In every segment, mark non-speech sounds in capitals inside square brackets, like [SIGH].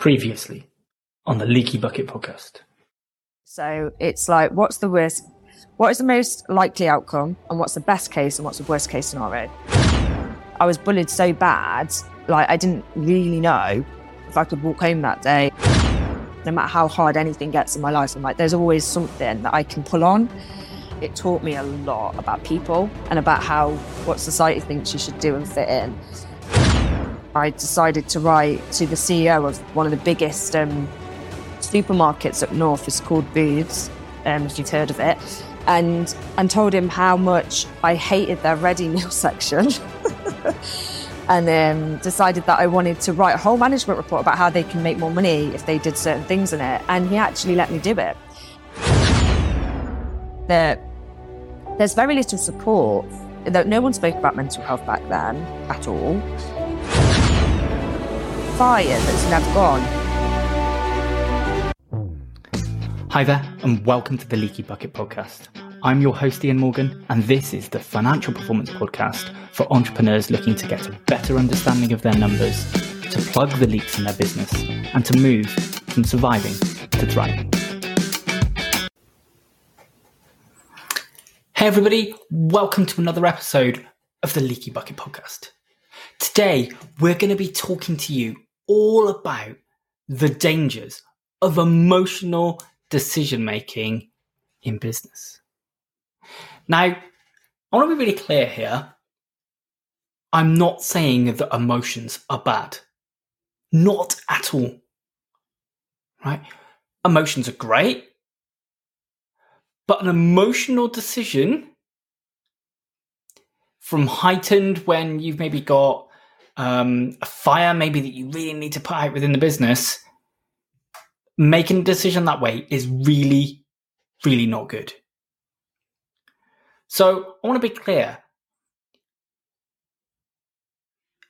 Previously on the Leaky Bucket podcast. So it's like, what's the worst? What is the most likely outcome, and what's the best case, and what's the worst case scenario? I was bullied so bad, like I didn't really know if I could walk home that day. No matter how hard anything gets in my life, I'm like, there's always something that I can pull on. It taught me a lot about people and about how what society thinks you should do and fit in. I decided to write to the CEO of one of the biggest um, supermarkets up north. It's called Booths, um, if you've heard of it, and and told him how much I hated their ready meal [LAUGHS] section. [LAUGHS] and um, decided that I wanted to write a whole management report about how they can make more money if they did certain things in it. And he actually let me do it. There, there's very little support. No one spoke about mental health back then at all. Fire that's never gone. Hi there, and welcome to the Leaky Bucket podcast. I'm your host, Ian Morgan, and this is the financial performance podcast for entrepreneurs looking to get a better understanding of their numbers, to plug the leaks in their business, and to move from surviving to thriving. Hey, everybody, welcome to another episode of the Leaky Bucket podcast. Today, we're going to be talking to you all about the dangers of emotional decision making in business. Now, I want to be really clear here. I'm not saying that emotions are bad. Not at all. Right? Emotions are great. But an emotional decision from heightened when you've maybe got um, a fire, maybe that you really need to put out within the business, making a decision that way is really, really not good. So I want to be clear.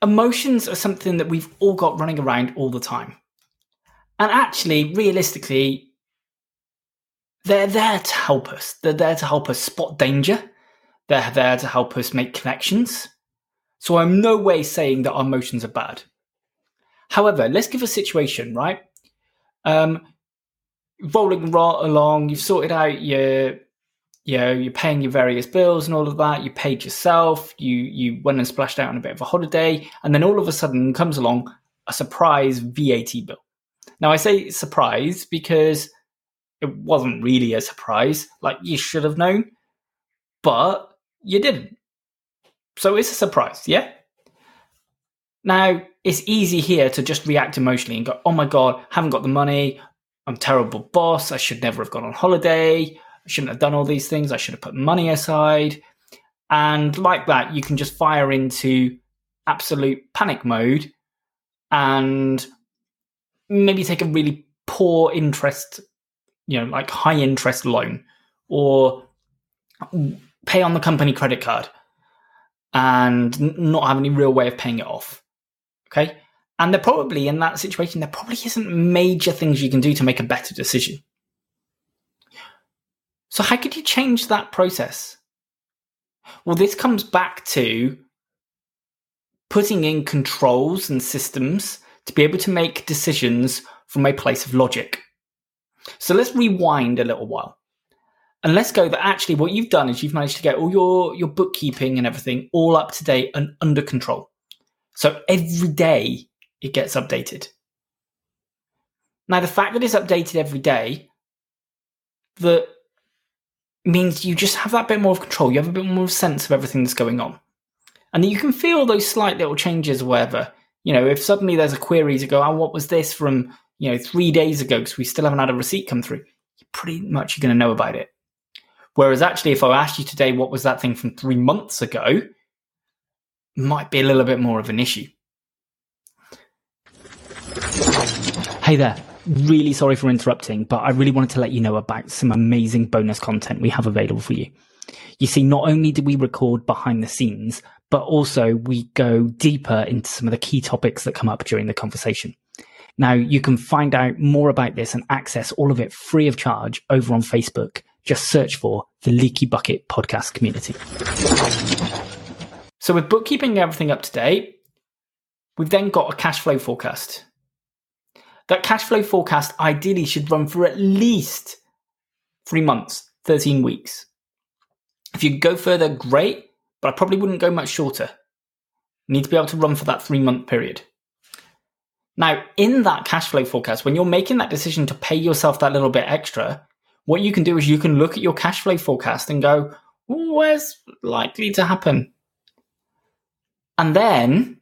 Emotions are something that we've all got running around all the time. And actually, realistically, they're there to help us. They're there to help us spot danger. They're there to help us make connections. So I'm no way saying that our emotions are bad. However, let's give a situation, right? Um, rolling right along, you've sorted out your, you know, you're paying your various bills and all of that. You paid yourself. You you went and splashed out on a bit of a holiday, and then all of a sudden comes along a surprise VAT bill. Now I say surprise because it wasn't really a surprise. Like you should have known, but you didn't. So it's a surprise, yeah? Now, it's easy here to just react emotionally and go, oh my God, haven't got the money. I'm terrible boss. I should never have gone on holiday. I shouldn't have done all these things. I should have put money aside. And like that, you can just fire into absolute panic mode and maybe take a really poor interest, you know, like high interest loan or pay on the company credit card and not have any real way of paying it off. Okay. And there probably, in that situation, there probably isn't major things you can do to make a better decision. So, how could you change that process? Well, this comes back to putting in controls and systems to be able to make decisions from a place of logic. So, let's rewind a little while and let's go that actually what you've done is you've managed to get all your your bookkeeping and everything all up to date and under control. So every day it gets updated. Now the fact that it's updated every day that means you just have that bit more of control. You have a bit more sense of everything that's going on. And you can feel those slight little changes or whatever. You know if suddenly there's a query to go oh what was this from you know three days ago? because we still haven't had a receipt come through. You pretty much are going to know about it Whereas actually, if I asked you today, what was that thing from three months ago, might be a little bit more of an issue. Hey there. Really sorry for interrupting, but I really wanted to let you know about some amazing bonus content we have available for you. You see, not only do we record behind the scenes, but also we go deeper into some of the key topics that come up during the conversation. Now, you can find out more about this and access all of it free of charge over on Facebook just search for the Leaky Bucket podcast community. So, with bookkeeping everything up to date, we've then got a cash flow forecast. that cash flow forecast ideally should run for at least three months, 13 weeks. If you go further, great, but I probably wouldn't go much shorter. You need to be able to run for that three month period. Now, in that cash flow forecast, when you're making that decision to pay yourself that little bit extra, what you can do is you can look at your cash flow forecast and go, where's likely to happen? And then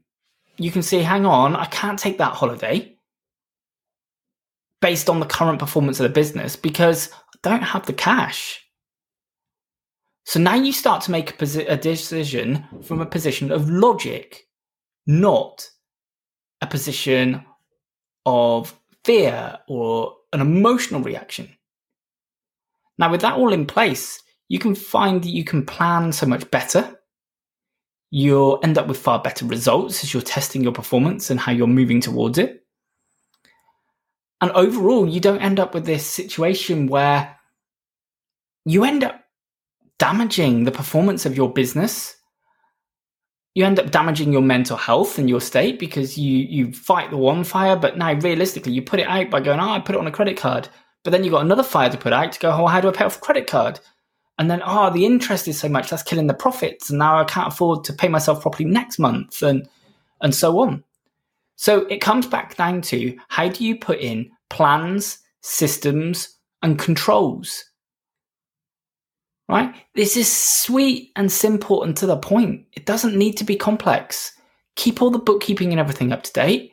you can see, hang on, I can't take that holiday based on the current performance of the business because I don't have the cash. So now you start to make a, posi- a decision from a position of logic, not a position of fear or an emotional reaction. Now, with that all in place, you can find that you can plan so much better. You'll end up with far better results as you're testing your performance and how you're moving towards it. And overall, you don't end up with this situation where you end up damaging the performance of your business. You end up damaging your mental health and your state because you you fight the one fire, but now realistically you put it out by going, oh, I put it on a credit card. But then you've got another fire to put out to go, oh, how do I pay off credit card? And then, oh, the interest is so much, that's killing the profits. And now I can't afford to pay myself properly next month and and so on. So it comes back down to how do you put in plans, systems, and controls? Right? This is sweet and simple and to the point. It doesn't need to be complex. Keep all the bookkeeping and everything up to date.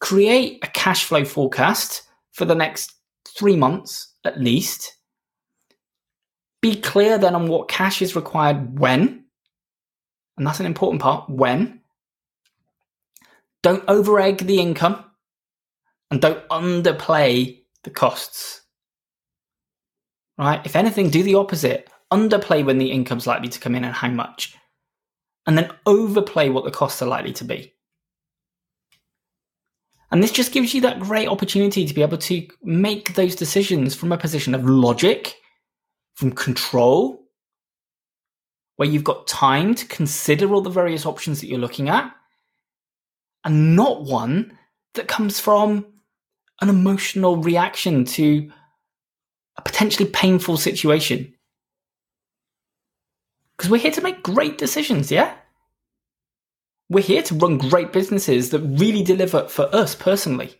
Create a cash flow forecast for the next three months at least. Be clear then on what cash is required when. And that's an important part when. Don't overegg the income and don't underplay the costs. Right? If anything, do the opposite. Underplay when the income's likely to come in and how much. And then overplay what the costs are likely to be. And this just gives you that great opportunity to be able to make those decisions from a position of logic, from control, where you've got time to consider all the various options that you're looking at, and not one that comes from an emotional reaction to a potentially painful situation. Because we're here to make great decisions, yeah? We're here to run great businesses that really deliver for us personally.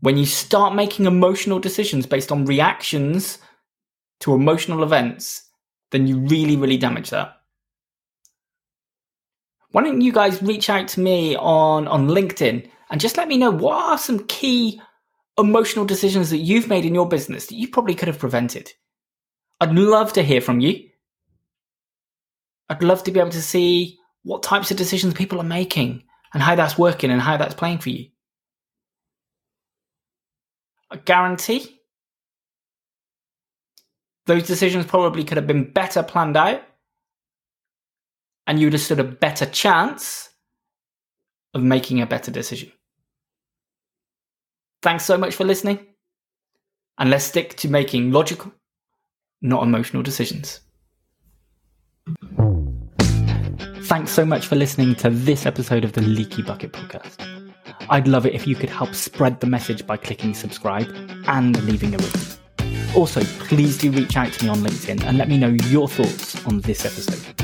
When you start making emotional decisions based on reactions to emotional events, then you really, really damage that. Why don't you guys reach out to me on, on LinkedIn and just let me know what are some key emotional decisions that you've made in your business that you probably could have prevented? I'd love to hear from you. I'd love to be able to see what types of decisions people are making and how that's working and how that's playing for you. I guarantee those decisions probably could have been better planned out and you'd have stood a better chance of making a better decision. Thanks so much for listening. And let's stick to making logical, not emotional decisions. Thanks so much for listening to this episode of the Leaky Bucket podcast. I'd love it if you could help spread the message by clicking subscribe and leaving a review. Also, please do reach out to me on LinkedIn and let me know your thoughts on this episode.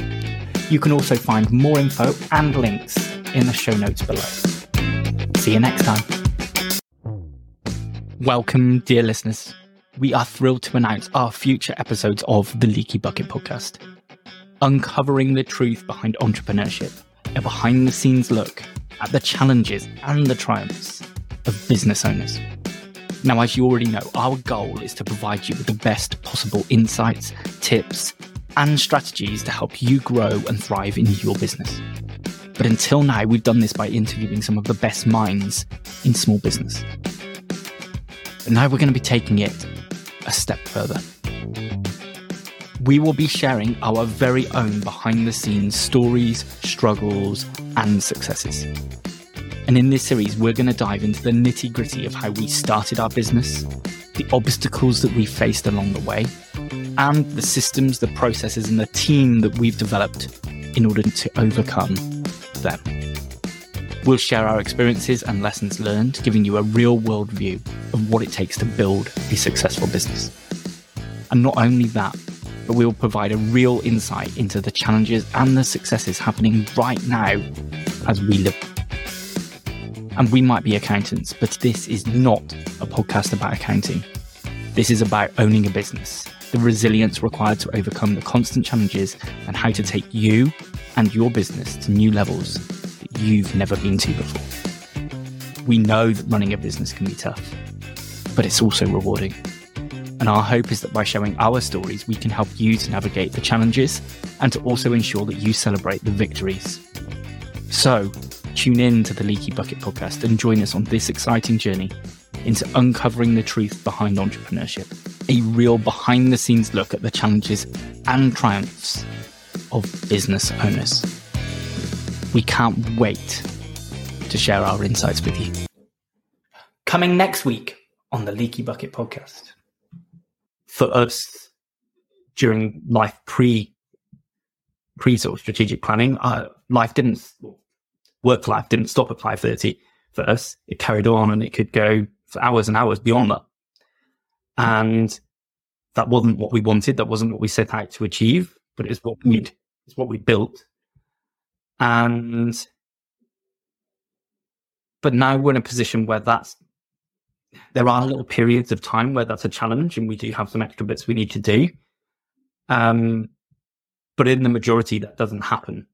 You can also find more info and links in the show notes below. See you next time. Welcome, dear listeners. We are thrilled to announce our future episodes of the Leaky Bucket podcast uncovering the truth behind entrepreneurship, a behind the scenes look at the challenges and the triumphs of business owners. Now, as you already know, our goal is to provide you with the best possible insights, tips, and strategies to help you grow and thrive in your business. But until now, we've done this by interviewing some of the best minds in small business. But now we're going to be taking it a step further we will be sharing our very own behind the scenes stories, struggles, and successes. And in this series, we're going to dive into the nitty gritty of how we started our business, the obstacles that we faced along the way, and the systems, the processes, and the team that we've developed in order to overcome them. We'll share our experiences and lessons learned, giving you a real world view of what it takes to build a successful business. And not only that, but we will provide a real insight into the challenges and the successes happening right now as we live. And we might be accountants, but this is not a podcast about accounting. This is about owning a business, the resilience required to overcome the constant challenges, and how to take you and your business to new levels that you've never been to before. We know that running a business can be tough, but it's also rewarding. And our hope is that by sharing our stories, we can help you to navigate the challenges and to also ensure that you celebrate the victories. So, tune in to the Leaky Bucket podcast and join us on this exciting journey into uncovering the truth behind entrepreneurship, a real behind the scenes look at the challenges and triumphs of business owners. We can't wait to share our insights with you. Coming next week on the Leaky Bucket podcast for us during life pre pre sort of strategic planning, uh, life didn't work life didn't stop at five thirty for us. It carried on and it could go for hours and hours beyond that. And that wasn't what we wanted. That wasn't what we set out to achieve, but it's what we'd it's what we built. And but now we're in a position where that's there are little periods of time where that's a challenge and we do have some extra bits we need to do. Um, but in the majority, that doesn't happen.